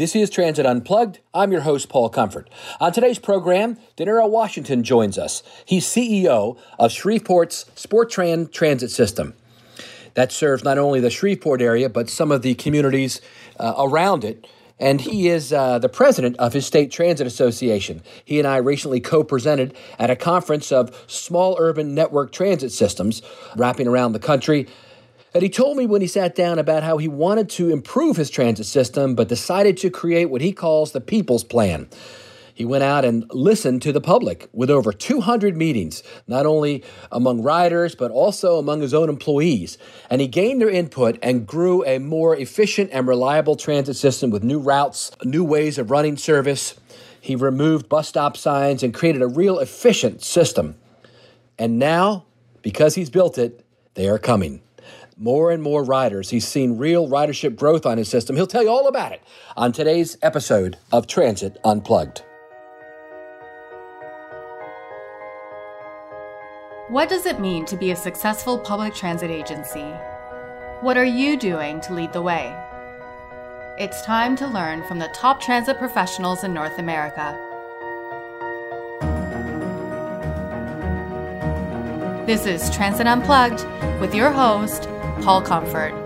This is Transit Unplugged. I'm your host, Paul Comfort. On today's program, Dinero Washington joins us. He's CEO of Shreveport's SporTran Transit System. That serves not only the Shreveport area, but some of the communities uh, around it. And he is uh, the president of his state transit association. He and I recently co presented at a conference of small urban network transit systems wrapping around the country. And he told me when he sat down about how he wanted to improve his transit system, but decided to create what he calls the People's Plan. He went out and listened to the public with over 200 meetings, not only among riders, but also among his own employees. And he gained their input and grew a more efficient and reliable transit system with new routes, new ways of running service. He removed bus stop signs and created a real efficient system. And now, because he's built it, they are coming more and more riders. He's seen real ridership growth on his system. He'll tell you all about it on today's episode of Transit Unplugged. What does it mean to be a successful public transit agency? What are you doing to lead the way? It's time to learn from the top transit professionals in North America. This is Transit Unplugged with your host, Paul Comfort.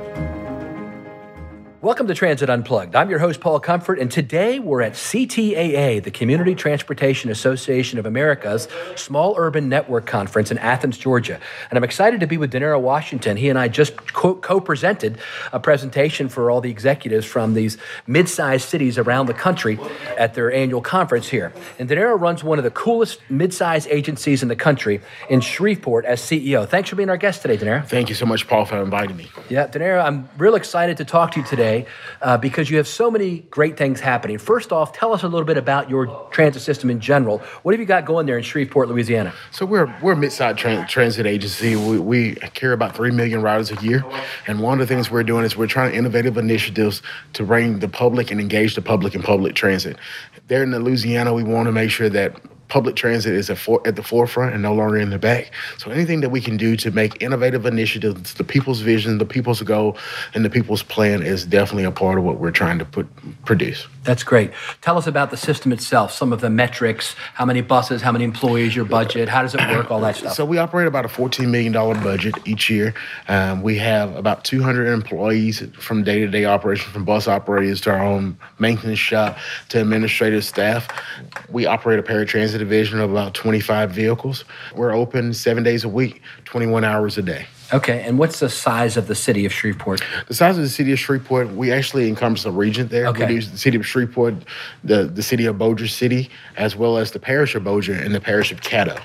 Welcome to Transit Unplugged. I'm your host, Paul Comfort, and today we're at CTAA, the Community Transportation Association of America's Small Urban Network Conference in Athens, Georgia. And I'm excited to be with Dinero Washington. He and I just co presented a presentation for all the executives from these mid sized cities around the country at their annual conference here. And Dinero runs one of the coolest mid sized agencies in the country in Shreveport as CEO. Thanks for being our guest today, Dinero. Thank you so much, Paul, for inviting me. Yeah, Dinero, I'm real excited to talk to you today today uh, because you have so many great things happening. First off, tell us a little bit about your transit system in general. What have you got going there in Shreveport, Louisiana? So we're we're a mid-sized tra- transit agency. We, we carry about three million riders a year, and one of the things we're doing is we're trying innovative initiatives to bring the public and engage the public in public transit. There in Louisiana, we want to make sure that public transit is for, at the forefront and no longer in the back. So anything that we can do to make innovative initiatives, the people's vision, the people's goal, and the people's plan is definitely a part of what we're trying to put produce. That's great. Tell us about the system itself, some of the metrics, how many buses, how many employees, your budget, how does it work, all that stuff. So we operate about a $14 million budget each year. Um, we have about 200 employees from day-to-day operation, from bus operators to our own maintenance shop to administrative staff. We operate a paratransit division of about 25 vehicles. We're open seven days a week, 21 hours a day. Okay, and what's the size of the city of Shreveport? The size of the city of Shreveport, we actually encompass a region there. Okay. We do the city of Shreveport, the, the city of Bossier City, as well as the parish of Bossier and the parish of Caddo.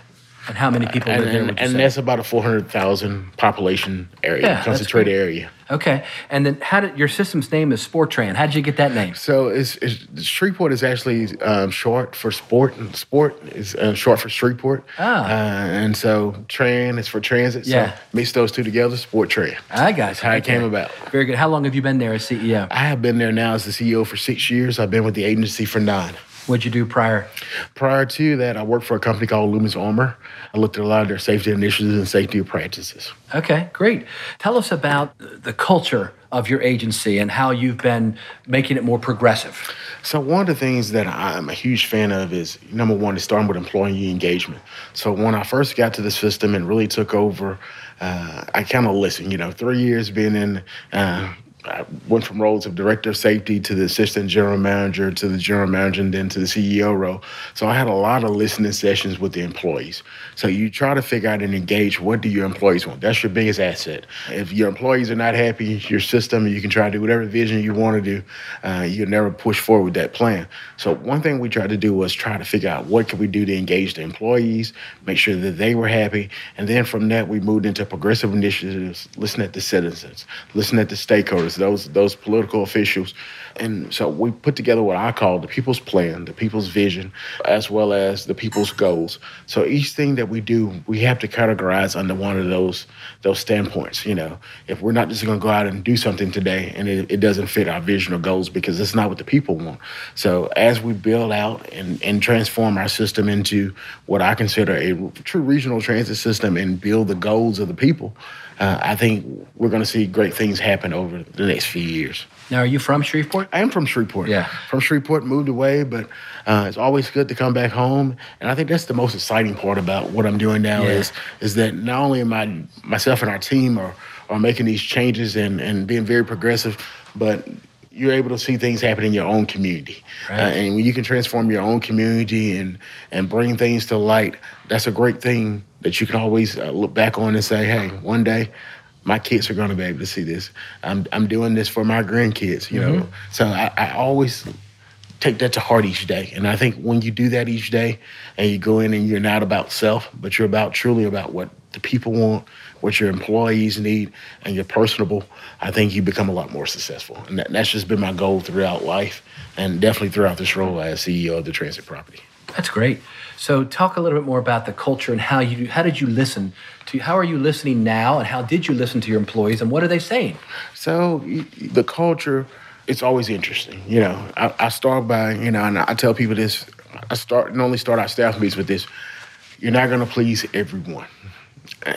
And how many people live and, there? And, and that's about a 400,000 population area, Yeah, concentrated area. Okay, and then how did your system's name is SporTran? How did you get that name? So it's, it's Shreveport is actually um, short for sport, and sport is uh, short for Shreveport. Ah. Uh, and so Tran is for transit. Yeah. So mix those two together, Sport Tran. I got you. How it came about. Very good. How long have you been there as CEO? I have been there now as the CEO for six years. I've been with the agency for nine. What'd you do prior? Prior to that, I worked for a company called Loomis Armor. I looked at a lot of their safety initiatives and safety practices. Okay, great. Tell us about the culture of your agency and how you've been making it more progressive. So one of the things that I'm a huge fan of is number one is starting with employee engagement. So when I first got to the system and really took over, uh, I kind of listened. You know, three years being in. Uh, I went from roles of director of safety to the assistant general manager to the general manager and then to the CEO role. So I had a lot of listening sessions with the employees. So you try to figure out and engage what do your employees want. That's your biggest asset. If your employees are not happy, your system, you can try to do whatever vision you want to do. Uh, you'll never push forward with that plan. So one thing we tried to do was try to figure out what could we do to engage the employees, make sure that they were happy, and then from that we moved into progressive initiatives, listen at the citizens, listen at the stakeholders, those those political officials. And so we put together what I call the people's plan, the people's vision, as well as the people's goals. So each thing that we do, we have to categorize under one of those those standpoints. You know, if we're not just going to go out and do something today and it, it doesn't fit our vision or goals because it's not what the people want. So as we build out and, and transform our system into what I consider a true regional transit system and build the goals of the people, uh, I think we're going to see great things happen over the next few years. Now, are you from Shreveport? I am from Shreveport. Yeah. From Shreveport, moved away, but uh, it's always good to come back home. And I think that's the most exciting part about what I'm doing now Yeah. is is that not only am I myself and our team are are making these changes and, and being very progressive, but you're able to see things happen in your own community. Right. Uh, and when you can transform your own community and and bring things to light, that's a great thing that you can always uh, look back on and say, hey, one day my kids are going to be able to see this. I'm, I'm doing this for my grandkids, you know. So I, I always take that to heart each day. And I think when you do that each day and you go in and you're not about self, but you're about truly about what the people want, what your employees need, and you're personable, I think you become a lot more successful. And that, that's just been my goal throughout life and definitely throughout this role as CEO of the transit property. That's great. So, talk a little bit more about the culture and how you how did you listen to how are you listening now and how did you listen to your employees and what are they saying? So the culture, it's always interesting. You know, I, I start by, you know, and I tell people this. I start normally start our staff meetings with this. You're not going to please everyone.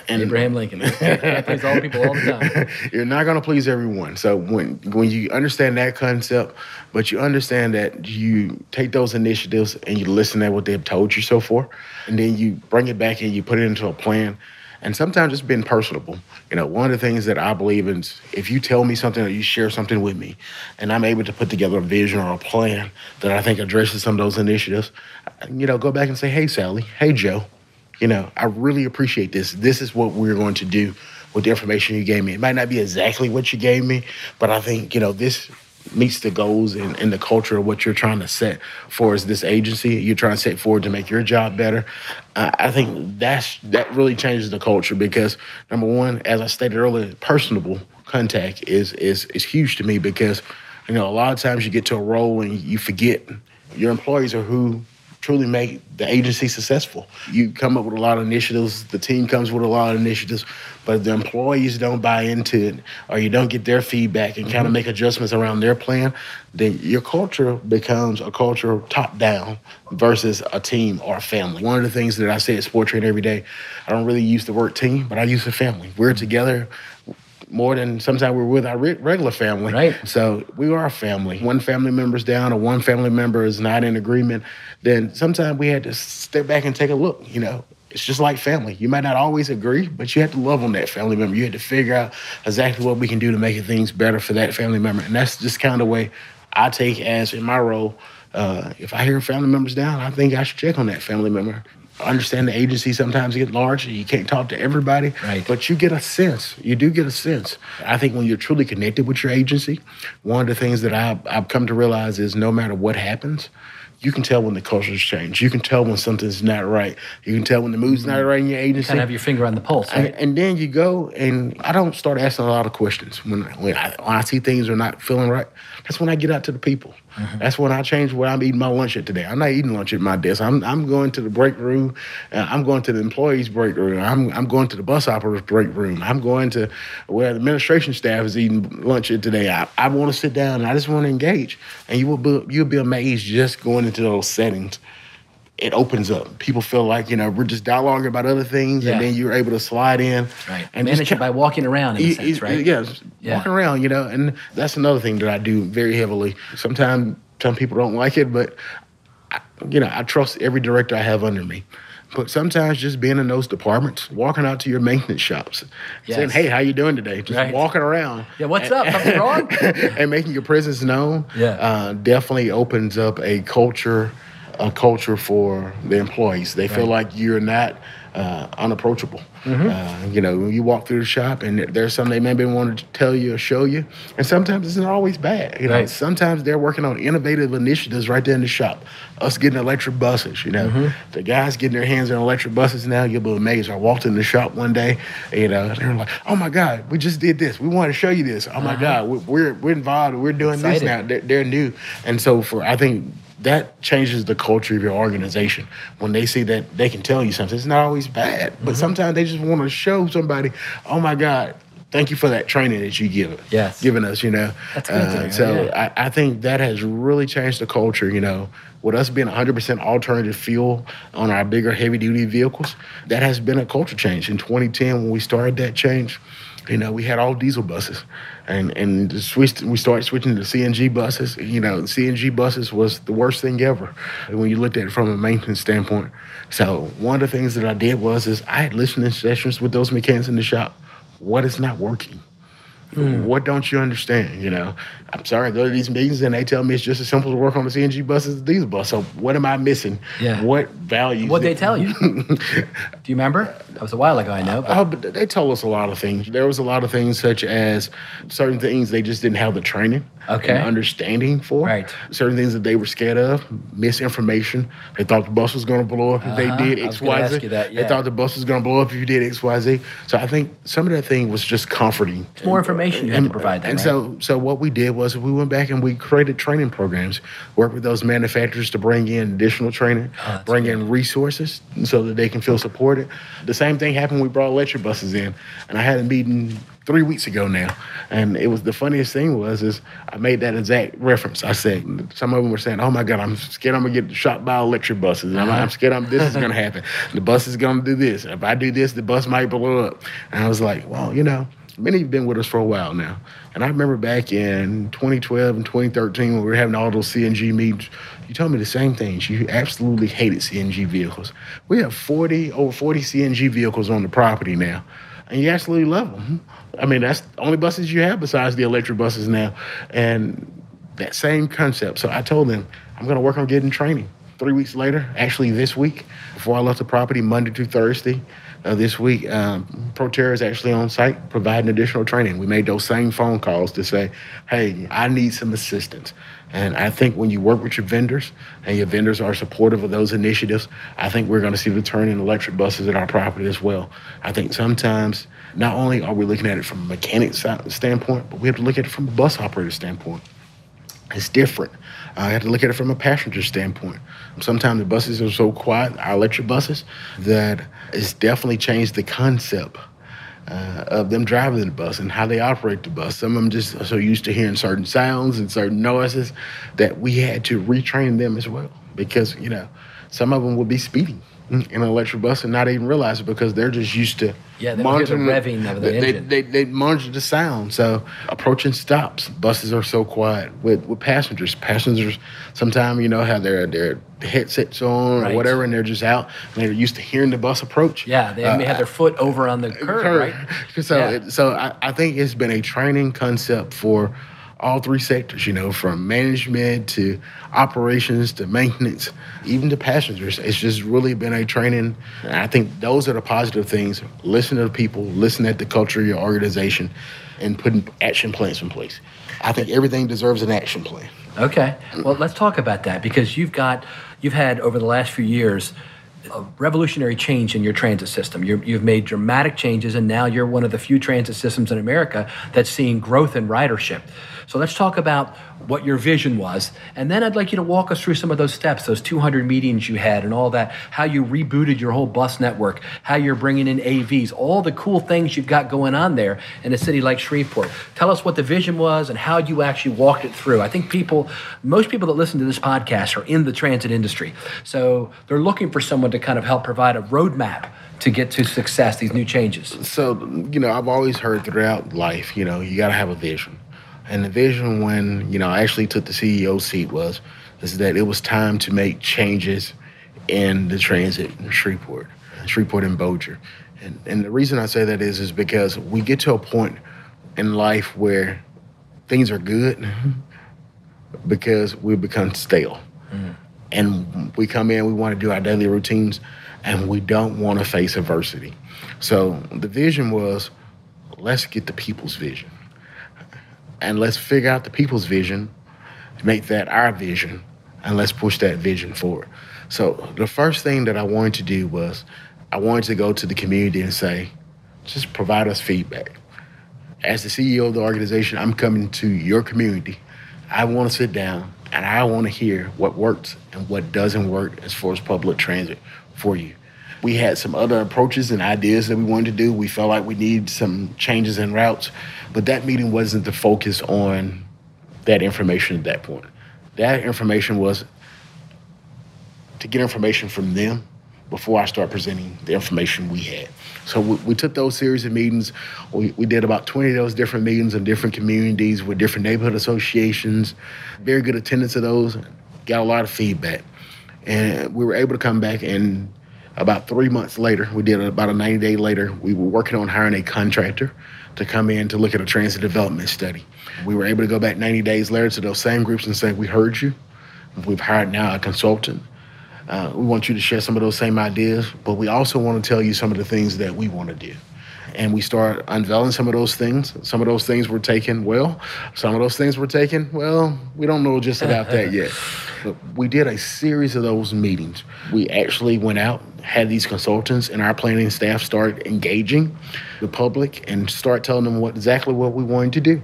And Abraham Lincoln. I please all people all the time. you're not going to please everyone. So when when you understand that concept, but you understand that you take those initiatives and you listen to what they've told you so far, and then you bring it back and you put it into a plan. And sometimes it's been personable. You know, one of the things that I believe in is if you tell me something or you share something with me, and I'm able to put together a vision or a plan that I think addresses some of those initiatives, you know, go back and say, hey, Sally, hey, Joe, you know, I really appreciate this. This is what we're going to do with the information you gave me. It might not be exactly what you gave me, but I think, you know, this meets the goals and, and the culture of what you're trying to set for as this agency. You're trying to set forward to make your job better. Uh, I think that's that really changes the culture because number one, as I stated earlier, personable contact is is is huge to me because you know a lot of times you get to a role and you forget your employees are who truly make the agency successful. You come up with a lot of initiatives, the team comes with a lot of initiatives, but if the employees don't buy into it or you don't get their feedback and kind of mm-hmm. make adjustments around their plan, then your culture becomes a culture top down versus a team or a family. One of the things that I say at SporTran every day, I don't really use the word team, but I use the family. We're together more than sometimes we're with our re- regular family. Right. So we are a family. One family member's down or one family member is not in agreement, then sometimes we had to step back and take a look. You know, it's just like family. You might not always agree, but you have to love on that family member. You had to figure out exactly what we can do to make things better for that family member. And that's just kind of the way I take as in my role. Uh, if I hear family members down, I think I should check on that family member. I understand the agency sometimes get large and you can't talk to everybody, Right. but you get a sense. You do get a sense. I think when you're truly connected with your agency, one of the things that I've, I've come to realize is no matter what happens, you can tell when the culture's changed. You can tell when something's not right. You can tell when the mood's not right in your agency. Kind of have your finger on the pulse. And, Right? and then you go and I don't start asking a lot of questions when when I, when I see things are not feeling right. That's when I get out to the people. That's when I change where I'm eating my lunch at today. I'm not eating lunch at my desk. I'm I'm going to the break room. Uh, I'm going to the employees' break room. I'm I'm going to the bus operators' break room. I'm going to where the administration staff is eating lunch at today. I, I want to sit down and I just want to engage. And you will be you'll be amazed just going into those settings it opens up. People feel like you know we're just dialoguing about other things, Yeah. and then you're able to slide in right. and Manage just it by walking around in sense, right? Yeah, Yeah. walking around, you know, and that's another thing that I do very heavily. Sometimes some people don't like it, but I, you know, I trust every director I have under me. But sometimes just being in those departments, walking out to your maintenance shops, saying, "Hey, how you doing today?" Just Right. walking around. Yeah, what's up? Something wrong? and making your presence known. Yeah. uh, definitely opens up a culture, a culture for the employees. They feel like you're not uh, unapproachable. Mm-hmm. Uh, you know, you walk through the shop and there's something they maybe want to tell you or show you, and sometimes it's not always bad. You know, Right. sometimes they're working on innovative initiatives right there in the shop. Us getting electric buses, you know, Mm-hmm. the guys getting their hands on electric buses now. You'll be amazed. I walked in the shop one day, you know, they're like, "Oh my God, we just did this. We want to show you this. Oh my God, we- we're we're involved. We're doing Uh-huh. Excited. this now. They're, they're new, and so for I think that changes the culture of your organization when they see that they can tell you something. It's not always bad, Mm-hmm. but sometimes they just want to show somebody, "Oh my God." Thank you for that training that you give Yes. given us, you know. That's good Uh, so yeah. I, I think that has really changed the culture, you know. With us being 100% alternative fuel on our bigger heavy duty vehicles, that has been a culture change. In 2010, when we started that change, you know, we had all diesel buses, and and switched, we started switching to CNG buses. You know, CNG buses was the worst thing ever when you looked at it from a maintenance standpoint. So one of the things that I did was is I had listening sessions with those mechanics in the shop. What is not working? Mm. What don't you understand? You know, I'm sorry, I go to these meetings and they tell me it's just as simple to work on the CNG bus as the diesel bus. So what am I missing? Yeah. What value? What they tell you? Do you remember? That was a while ago, I know. But. Oh, but they told us a lot of things. There was a lot of things such as certain things they just didn't have the training okay. and understanding for. Right. Certain things that they were scared of, misinformation. They thought the bus was going to blow up if uh-huh. they did X, Y, Z. They thought the bus was going to blow up if you did X, Y, Z. So I think some of that thing was just comforting. It's more information you and, had to provide them. And right? so, so what we did was we went back and we created training programs, worked with those manufacturers to bring in additional training, oh, bring good. in resources so that they can feel supported. The same thing happened. We brought electric buses in, and I had a meeting three weeks ago now. And it was the funniest thing was is I made that exact reference. I said some of them were saying, "Oh my God, I'm scared I'm gonna get shot by electric buses. I'm, I'm scared I'm, this is gonna happen. The bus is gonna do this. If I do this, the bus might blow up." And I was like, "Well, you know." Many have been with us for a while now. And I remember back in 2012 and 2013 when we were having all those CNG meetings, you told me the same things. You absolutely hated CNG vehicles. We have 40, over 40 CNG vehicles on the property now, and you absolutely love them. I mean, that's the only buses you have besides the electric buses now. And that same concept. So I told them, I'm going to work on getting training. Three weeks later, actually this week, before I left the property, Monday through Thursday, uh, this week, um, Proterra is actually on site providing additional training. We made those same phone calls to say, hey, I need some assistance. And I think when you work with your vendors and your vendors are supportive of those initiatives, I think we're going to see the turn in electric buses at our property as well. I think sometimes not only are we looking at it from a mechanic standpoint, but we have to look at it from a bus operator standpoint. It's different. I have to look at it from a passenger standpoint. Sometimes the buses are so quiet, our electric buses, that it's definitely changed the concept uh, of them driving the bus and how they operate the bus. Some of them just are so used to hearing certain sounds and certain noises that we had to retrain them as well because, you know, some of them would be speeding in an electric bus and not even realize it because they're just used to yeah, they monitoring the revving of the they, engine. They, they, they monitor the sound. So approaching stops, buses are so quiet with, with passengers. Passengers sometimes you know have their their headsets on right. or whatever, and they're just out. And they're used to hearing the bus approach. Yeah, they uh, may have their foot over on the curb, curb. right? So yeah. it, so I, I think it's been a training concept for all three sectors, you know, from management to operations to maintenance, even to passengers. It's just really been a training. And I think those are the positive things. Listen to the people, listen at the culture of your organization, and putting action plans in place. I think everything deserves an action plan. Okay. Well, let's talk about that because you've got, you've had over the last few years, a revolutionary change in your transit system. you have made dramatic changes, and now you're one of the few transit systems in America that's seeing growth in ridership. So let's talk about what your vision was. And then I'd like you to walk us through some of those steps, those 200 meetings you had and all that, how you rebooted your whole bus network, how you're bringing in AVs, all the cool things you've got going on there in a city like Shreveport. Tell us what the vision was and how you actually walked it through. I think people, most people that listen to this podcast are in the transit industry. So they're looking for someone to kind of help provide a roadmap to get to success, these new changes? So, you know, I've always heard throughout life, you know, you got to have a vision. And the vision when, you know, I actually took the CEO seat was is that it was time to make changes in the transit in Shreveport, Shreveport and Bossier. And, and the reason I say that is is because we get to a point in life where things are good because we become stale. Mm. And we come in, we want to do our daily routines, and we don't want to face adversity. So the vision was let's get the people's vision and let's figure out the people's vision, make that our vision, and let's push that vision forward. So the first thing that I wanted to do was I wanted to go to the community and say, just provide us feedback. As the CEO of the organization, I'm coming to your community. I want to sit down and I want to hear what works and what doesn't work as far as public transit for you. We had some other approaches and ideas that we wanted to do. We felt like we needed some changes in routes. But that meeting wasn't the focus on that information at that point. That information was to get information from them before I start presenting the information we had. So we, we, took those series of meetings. We, we did about 20 of those different meetings in different communities with different neighborhood associations. Very good attendance of those. Got a lot of feedback. And we were able to come back and about three months later, we did about a 90 day later, we were working on hiring a contractor to come in to look at a transit development study. We were able to go back 90 days later to those same groups and say, We heard you. We've hired now a consultant. Uh, we want you to share some of those same ideas, but we also want to tell you some of the things that we want to do. And we start unveiling some of those things. Some of those things were taken well. Some of those things were taken, well, we don't know just about that yet. But we did a series of those meetings. We actually went out, had these consultants, and our planning staff start engaging the public and start telling them what exactly what we wanted to do.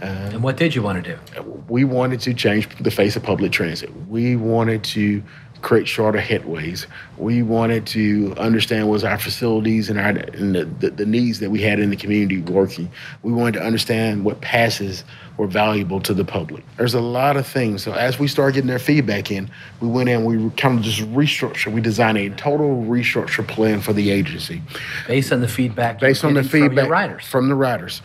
Uh, and what did you want to do? We wanted to change the face of public transit. We wanted to create shorter headways. We wanted to understand was our facilities and our and the, the, the, needs that we had in the community working. We wanted to understand what passes were valuable to the public. There's a lot of things. So as we started getting their feedback in, we went in, we kind of just restructured. We designed a total restructure plan for the agency. Based on the feedback Based on the feedback from, riders. from the riders.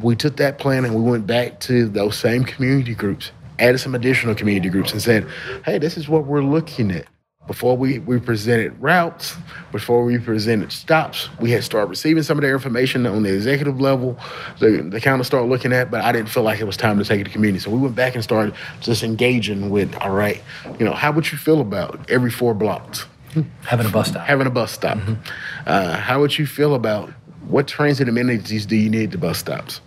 We took that plan and we went back to those same community groups added some additional community groups and said, hey, this is what we're looking at. Before we, we presented routes, before we presented stops, we had started receiving some of their information on the executive level. They, they kind of started looking at, but I didn't feel like it was time to take it to community. So we went back and started just engaging with, all right, you know, how would you feel about every four blocks? Having a bus stop. Having a bus stop. Mm-hmm. Uh, how would you feel about what transit amenities do you need at the bus stops?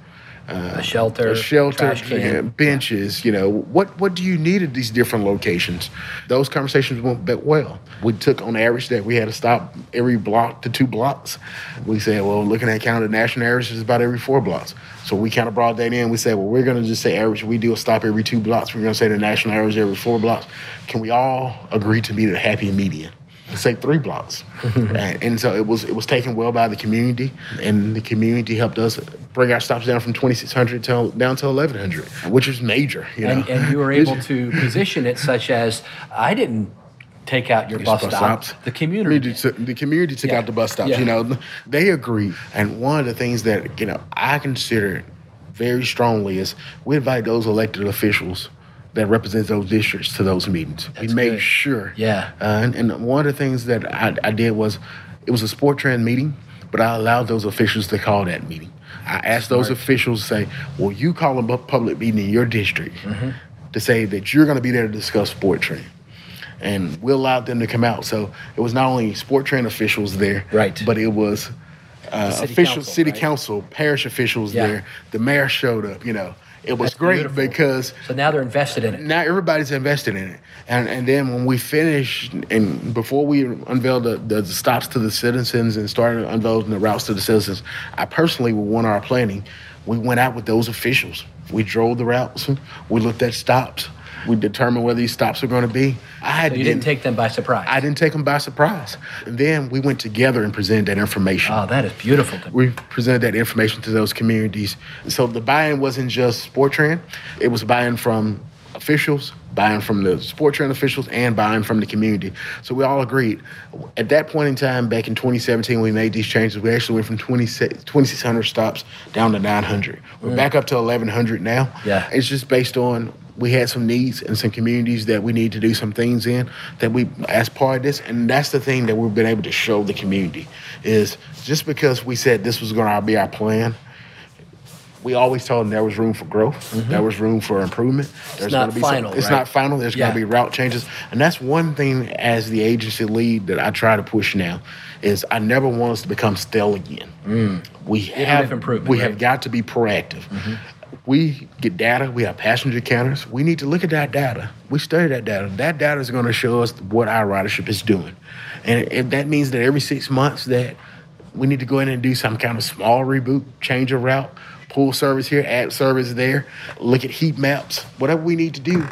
Uh, a shelter, a shelter, benches. You know, what what do you need at these different locations? Those conversations went well. We took on average that we had to stop every block to two blocks. We said, well, looking at the national average is about every four blocks. So we kind of brought that in. We said, well, we're going to just say average. We do a stop every two blocks. We're going to say the national average every four blocks. Can we all agree to be the happy median? Say three blocks. and, and, so it was it was taken well by the community, and the community helped us bring our stops down from 2,600 to, down to 1,100, which is major. You know? and, and you were able to position it such as I didn't take out your bus, bus stops. The community, the community took yeah. out the bus stops. Yeah. You know, they agree. And one of the things that you know I consider very strongly is we invite those elected officials that represents those districts to those meetings. That's we made good. sure. Yeah. Uh, and, and, one of the things that I, I did was it was a SporTran meeting, but I allowed those officials to call that meeting. I asked Smart. those officials to say, "Well, you call a public meeting in your district mm-hmm. to say that you're going to be there to discuss SporTran." And we allowed them to come out. So it was not only SporTran officials there, right, but it was uh, city officials, council, city right? council, parish officials yeah. there. The mayor showed up. You know, it was That's great beautiful. because so now they're invested in it. Now everybody's invested in it, and and then when we finished and before we unveiled the, the stops to the citizens and started unveiling the routes to the citizens, I personally, with one our planning, we went out with those officials. We drove the routes. We looked at stops. We determined where these stops were going to be. I had so you didn't take them by surprise. I didn't take them by surprise. And then we went together and presented that information. Oh, that is beautiful. We presented that information to those communities. So the buy-in wasn't just SporTran; it was buy-in from officials, buying from the SporTran officials, and buying from the community. So we all agreed. At that point in time, back in 2017, we made these changes. We actually went from 2,600 stops down to 900. We're mm. back up to 1,100 now. Yeah. It's just based on we had some needs and some communities that we need to do some things in that we as part of this and that's the thing that we've been able to show the community is just because we said this was going to be our plan we always told them there was room for growth mm-hmm. there was room for improvement there's going to be final some, it's right? not final there's yeah. going to be route changes and that's one thing as the agency lead that i try to push now is i never want us to become stale again mm. we have we right? have got to be proactive mm-hmm we get data, we have passenger counters. We need to look at that data. We study that data. That data is going to show us what our ridership is doing. And if that means that every six months that we need to go in and do some kind of small reboot, change a route, pull service here, add service there, look at heat maps, whatever we need to do.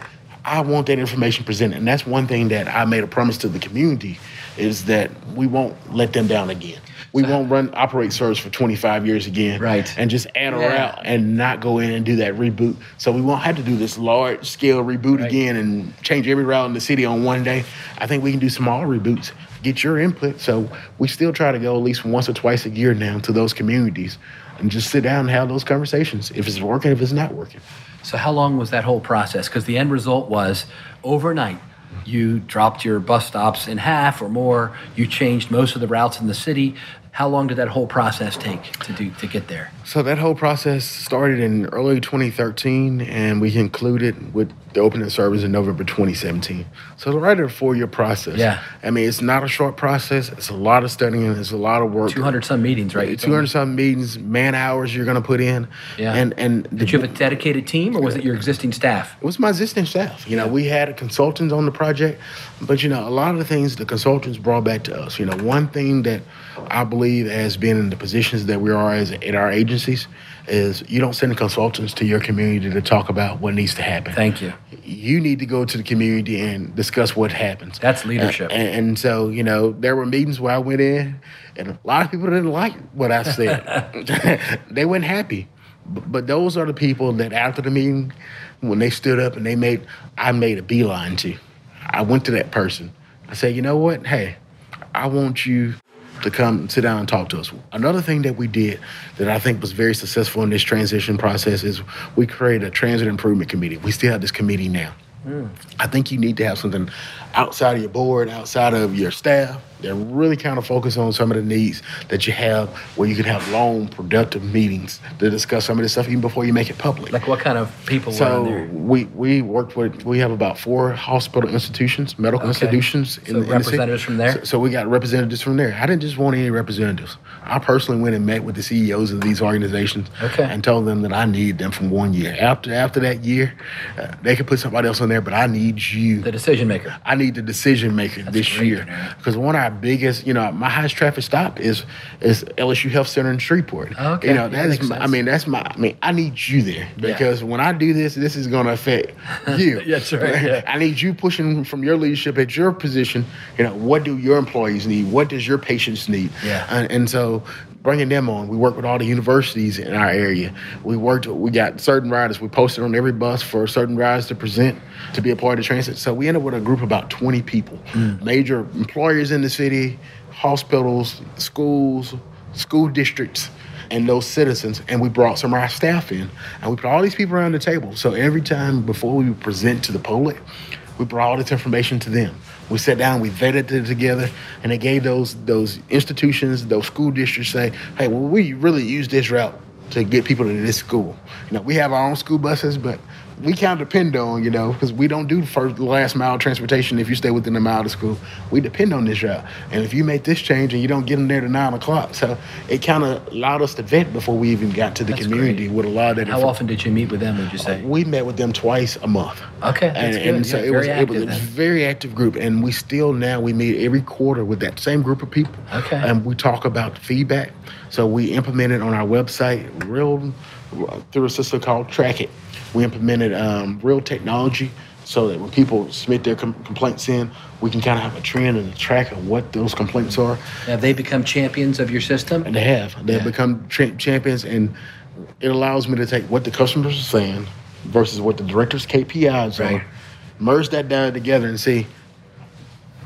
I want that information presented. And that's one thing that I made a promise to the community is that we won't let them down again. We won't run operate service for 25 years again, Right. And just add a Yeah. route and not go in and do that reboot. So we won't have to do this large scale reboot Right. again and change every route in the city on one day. I think we can do small reboots. Get your input. So we still try to go at least once or twice a year now to those communities and just sit down and have those conversations. If it's working, if it's not working. So how long was that whole process? Because the end result was overnight. You dropped your bus stops in half or more. You changed most of the routes in the city. How long did that whole process take to do to get there? So that whole process started in early 2013, and we concluded with the opening service in November 2017. So right at a four-year process. Yeah. I mean, it's not a short process. It's a lot of studying. It's a lot of work. Two hundred some meetings, right? 200 me. some meetings, man hours you're going to put in. Yeah. And and Did you have a dedicated team, or was it your existing staff? it was my existing staff. You know, we had consultants on the project, but you know, a lot of the things the consultants brought back to us. You know, one thing that I believe has been in the positions that we are as at our agencies is you don't send consultants to your community to talk about what needs to happen. Thank you. You need to go to the community and discuss what happens. That's leadership. And, and so, you know, there were meetings where I went in, and a lot of people didn't like what I said. they weren't happy. But, but those are the people that after the meeting, when they stood up and they made, I made a beeline to. I went to that person. I said, you know what? Hey, I want you to come sit down and talk to us. Another thing that we did that I think was very successful in this transition process is we created a transit improvement committee. We still have this committee now. Hmm. I think you need to have something outside of your board, outside of your staff, that really kind of focus on some of the needs that you have where you can have long, productive meetings to discuss some of this stuff even before you make it public. Like what kind of people were So in there? we we worked with we have about four hospital institutions, medical Okay. institutions. So representatives from there? So, so we got representatives from there. I didn't just want any representatives. I personally went and met with the CEOs of these organizations Okay. and told them that I need them from one year. After after that year, uh, they could put somebody else on there, but I need you. The decision maker. I need the decision maker this great, year because one our biggest, you know, my highest traffic stop is is LSU Health Center in Shreveport. Okay, you know yeah, that is. My, I mean, that's my. I mean, I need you there because when I do this, this is going to affect you. That's right, yeah. I need you pushing from your leadership at your position. You know, what do your employees need? What does your patients need? Yeah. And, and so bringing them on, we work with all the universities in our area. We worked. We got certain riders. We posted on every bus for certain riders to present to be a part of the transit. So we ended up with a group of about 20 people, mm. major employers in the city, hospitals, schools, school districts. And those citizens, and we brought some of our staff in, and we put all these people around the table. So every time before we present to the public, we brought all this information to them. We sat down, we vetted it together, and it gave those those institutions, those school districts say, hey, well, we really use this route to get people to this school. You know, we have our own school buses, but we kind of depend on, you know, because we don't do first last mile transportation if you stay within a mile of school. We depend on this route. And if you make this change and you don't get them there to nine o'clock, so it kind of allowed us to vet before we even got to the That's community great. with a lot of that. How often did you meet with them? Would you say? Uh, we met with them twice a month. Okay, that's and, good. and so it was it was active a then. very active group, and we still now we meet every quarter with that same group of people. Okay. and we talk about feedback. So we implemented on our website real through a system called Track It. We implemented um, real technology so that when people submit their com- complaints in, we can kind of have a trend and a track of what those complaints are. Have they become champions of your system? And they have. They've Yeah. become tra- champions, and it allows me to take what the customers are saying versus what the director's KPIs Right. are, merge that down together and see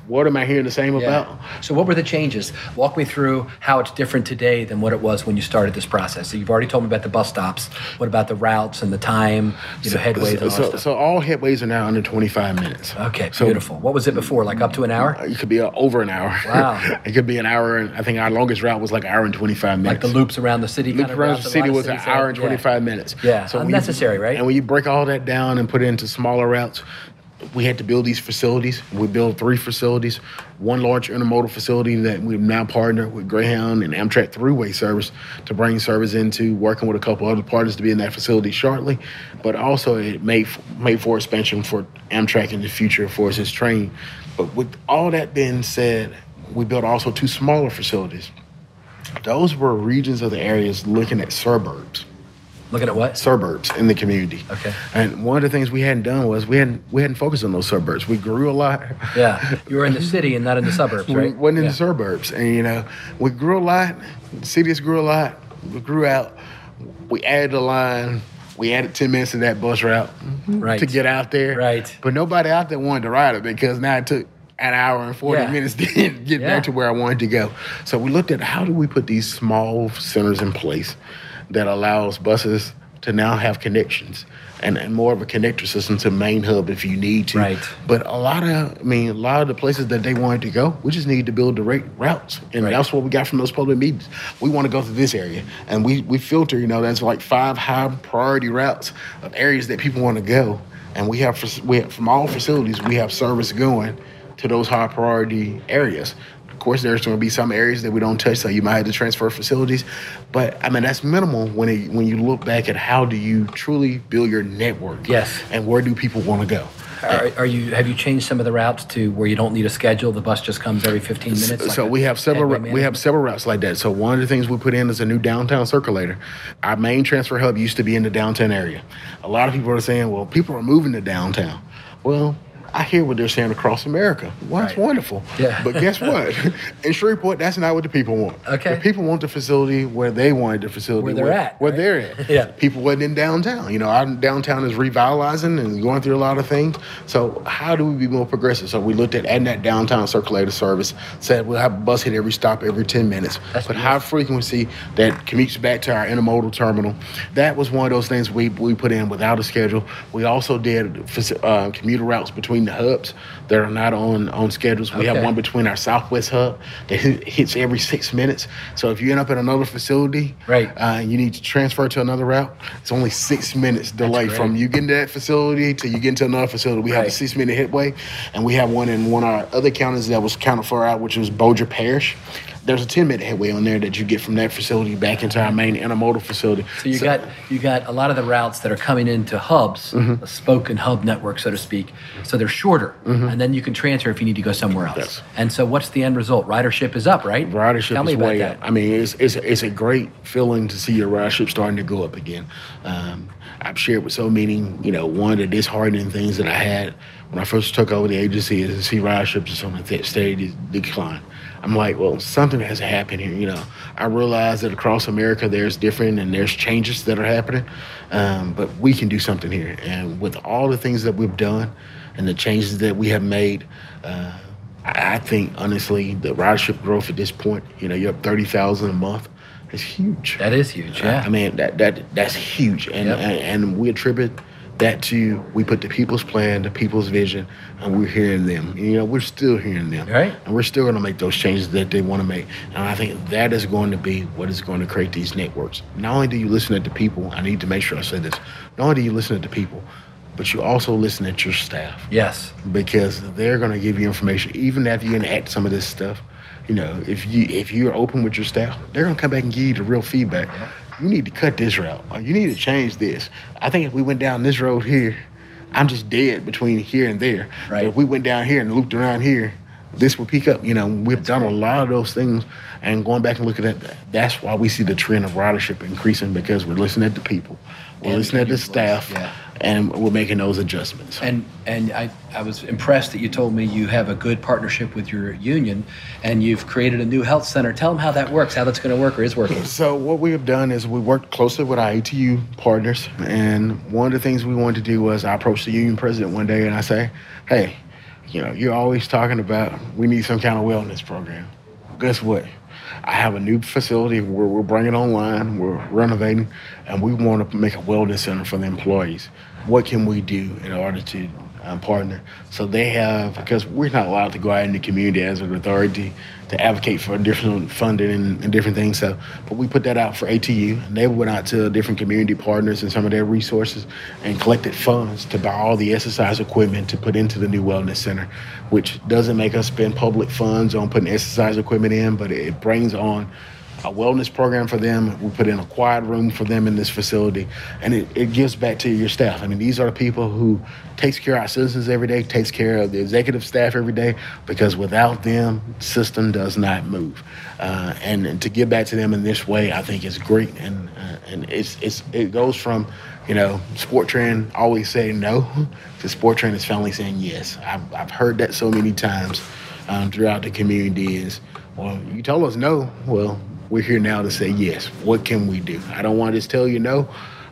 what am I hearing the same about. So, what were the changes? Walk me through how it's different today than what it was when you started this process. So, you've already told me about the bus stops. What about the routes and the time, you know, headways and all so, so all headways are now under 25 minutes. okay, so- beautiful. What was it before? Like up to an hour? It could be uh, over an hour. Wow. it could be an hour. And I think our longest route was like an hour and 25 minutes. Like the loops around the city? Loop kind of around the that a lot city was an hour and Yeah. 25 minutes. Yeah, you- unnecessary, right? And when you break all that down and put it into smaller routes, we had to build these facilities. We built three facilities. One large intermodal facility that we've now partnered with Greyhound and Amtrak Thruway Service to bring service into, working with a couple other partners to be in that facility shortly. But also it made made for expansion for Amtrak in the future for its train. But with all that being said, we built also two smaller facilities. Those were regions of the areas looking at suburbs. Looking at what? suburbs in the community. Okay. And one of the things we hadn't done was we hadn't we hadn't focused on those suburbs. We grew a lot. Yeah. You were in the city and not in the suburbs, We right? wasn't in Yeah. the suburbs, and you know we grew a lot. The city has grew a lot. We grew out. We added a line. We added ten minutes to that bus route Right. to get out there. Right. But nobody out there wanted to ride it because now it took an hour and forty Yeah. minutes to get Yeah. back to where I wanted to go. So we looked at how do we put these small centers in place that allows buses to now have connections and, and more of a connector system to main hub if you need to. Right. But a lot of, I mean, a lot of the places that they wanted to go, we just need to build direct routes, and Right. that's what we got from those public meetings. We want to go to this area, and we we filter. You know, that's like five high priority routes of areas that people want to go, and we have we have, from all facilities we have service going to those high priority areas. Of course, there's going to be some areas that we don't touch, so you might have to transfer facilities. But I mean, that's minimal when it, when you look back at how do you truly build your network, Yes. and where do people want to go. Are, are you? Have you changed some of the routes to where you don't need a schedule? The bus just comes every 15 minutes. like so we have several we have several routes like that. So one of the things we put in is a new downtown circulator. Our main transfer hub used to be in the downtown area. A lot of people are saying, "Well, people are moving to downtown." Well, I hear what they're saying across America. Well, that's Right. wonderful. Yeah. But guess what? in Shreveport, that's not what the people want. Okay. The people want the facility where they wanted the facility. Where they're at, Where right? they're at. Yeah. People wasn't in downtown. You know, our downtown is revitalizing and going through a lot of things. So how do we be more progressive? So we looked at adding that downtown circulator service. Said we'll have a bus hit every stop every ten minutes. That's but high frequency that commutes back to our intermodal terminal. That was one of those things we we put in without a schedule. We also did uh, commuter routes between the hubs that are not on on schedules. We have one between our Southwest hub that hits every six minutes. So if you end up at another facility, Right. uh, you need to transfer to another route. It's only six minutes delay from you getting to that facility to you getting to another facility. We have Right. a six minute headway, and we have one in one of our other counties that was counted for out, which was Bossier Parish. There's a 10 minute headway on there that you get from that facility back into our main intermodal facility. So you got you got a lot of the routes that are coming into hubs, Mm-hmm. a spoken hub network, so to speak. So they're shorter, and then you can transfer if you need to go somewhere else. Yes. And so, what's the end result? Ridership is up, right? ridership Tell me is about way that. up. I mean, it's, it's it's a great feeling to see your ridership starting to go up again. Um, I've shared with so many, you know, one of the disheartening things that I had when I first took over the agency is to see ridership just on a steady decline. I'm like, well, something has happened here. You know, I realize that across America there's different and there's changes that are happening, um, but we can do something here. And with all the things that we've done and the changes that we have made. Uh, I think honestly, the ridership growth at this point, you know, you're up thirty thousand a month. It's huge. That is huge. Yeah. I mean, that that that's huge, and, Yep. and and we attribute that to we put the people's plan, the people's vision, and we're hearing them. You know, we're still hearing them, Right. And we're still going to make those changes that they want to make. And I think that is going to be what is going to create these networks. Not only do you listen to the people, I need to make sure I say this. Not only do you listen to the people, but you also listen at your staff yes. because they're going to give you information even after you enact some of this stuff. You know, if you if you're open with your staff, they're going to come back and give you the real feedback. You need to cut this route. Or you need to change this. I think if we went down this road here, I'm just dead between here and there. Right. But if we went down here and looped around here, this would peak up. You know, we've done a lot of those things, and going back and looking at that, that's why we see the trend of ridership increasing because we're listening to people, we're And listening to the staff, yeah. And we're making those adjustments. And and I, I was impressed that you told me you have a good partnership with your union, and you've created a new health center. Tell them how that works, how that's going to work or is working. So what we have done is we worked closely with our ATU partners, and one of the things we wanted to do was I approached the union president one day and I say, "Hey, you know, you're always talking about we need some kind of wellness program. Guess what? I have a new facility where we're bringing online, we're renovating, and we want to make a wellness center for the employees. What can we do in order to um, partner. So they have because we're not allowed to go out in the community as an authority to advocate for different funding and, and different things. So, but we put that out for ATU, and they went out to different community partners and some of their resources and collected funds to buy all the exercise equipment to put into the new wellness center, which doesn't make us spend public funds on putting exercise equipment in, but it brings on a wellness program for them. We put in a quiet room for them in this facility, and it, it gives back to your staff. I mean, these are the people who takes care of our citizens every day, takes care of the executive staff every day, because without them, system does not move. Uh, and, and, to give back to them in this way, I think is great, and uh, and it's it's it goes from you know, SporTran always say no to SporTran is finally saying yes. I've, I've heard that so many times um, throughout the community is, well, you told us no. Well, we're here now to say yes. What can we do? I don't want to just tell you no.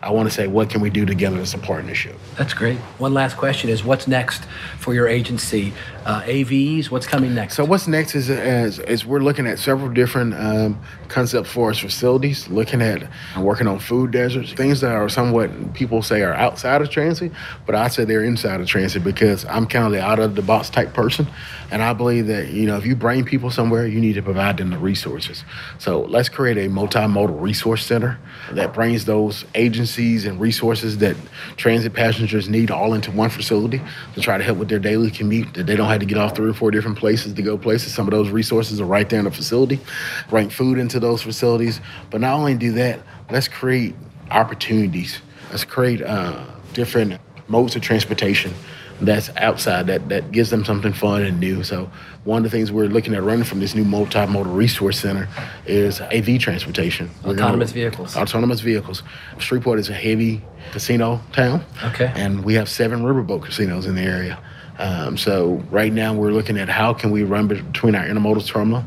I want to say, what can we do together as a partnership? That's great. One last question is what's next for your agency? Uh, AVs, what's coming next? So, what's next is, is, is we're looking at several different um, concepts for our facilities, looking at working on food deserts, things that are somewhat people say are outside of transit, but I say they're inside of transit because I'm kind of the out of the box type person. And I believe that, you know, if you bring people somewhere, you need to provide them the resources. So, let's create a multimodal resource center that brings those agencies and resources that transit passengers need all into one facility to try to help with their daily commute, that they don't have to get off three or four different places to go places. Some of those resources are right there in the facility. Bring food into those facilities. But not only do that, let's create opportunities. Let's create uh, different modes of transportation that's outside that that gives them something fun and new. So one of the things we're looking at running from this new multimodal resource center is AV transportation. Autonomous gonna, vehicles. Autonomous vehicles. Shreveport is a heavy casino town. Okay. And we have seven riverboat casinos in the area. Um, so right now we're looking at how can we run between our intermodal terminal,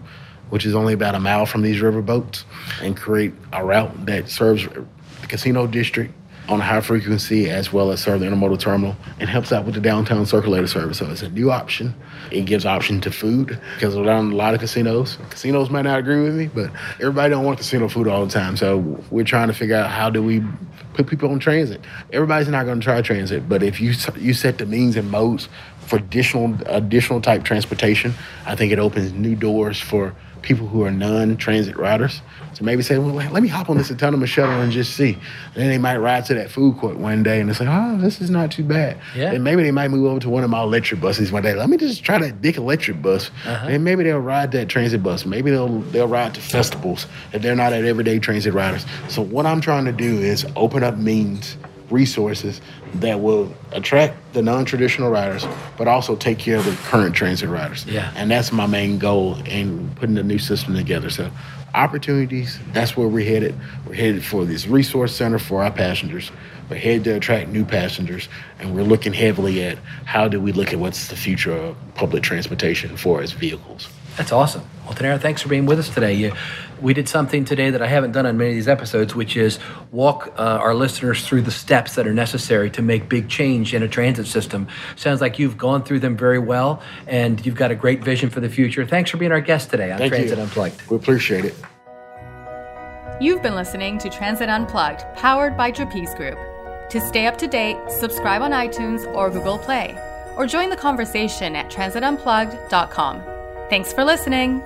which is only about a mile from these riverboats, and create a route that serves the casino district on a high frequency as well as serve the intermodal terminal and helps out with the downtown circulator service. So it's a new option. It gives option to food because around a lot of casinos, casinos might not agree with me, but everybody don't want casino food all the time. So we're trying to figure out how do we put people on transit. Everybody's not going to try transit, but if you you set the means and modes for additional additional type transportation, I think it opens new doors for people who are non-transit riders to maybe say, well, let me hop on this autonomous shuttle and just see. And then they might ride to that food court one day and they say, oh, this is not too bad. Yeah. And maybe they might move over to one of my electric buses one day. Let me just try that big electric bus. Uh-huh. And maybe they'll ride that transit bus. Maybe they'll they'll ride to festivals if they're not at everyday transit riders. So what I'm trying to do is open up means resources that will attract the non-traditional riders, but also take care of the current transit riders. Yeah. And that's my main goal in putting the new system together. So opportunities, that's where we're headed. We're headed for this resource center for our passengers. We're headed to attract new passengers, and we're looking heavily at how do we look at what's the future of public transportation for as vehicles. That's awesome. Well, Dinero, thanks for being with us today. You, we did something today that I haven't done on many of these episodes, which is walk uh, our listeners through the steps that are necessary to make big change in a transit system. Sounds like you've gone through them very well, and you've got a great vision for the future. Thanks for being our guest today on Thank Transit you. Unplugged. We appreciate it. You've been listening to Transit Unplugged, powered by Trapeze Group. To stay up to date, subscribe on iTunes or Google Play, or join the conversation at transitunplugged.com. Thanks for listening.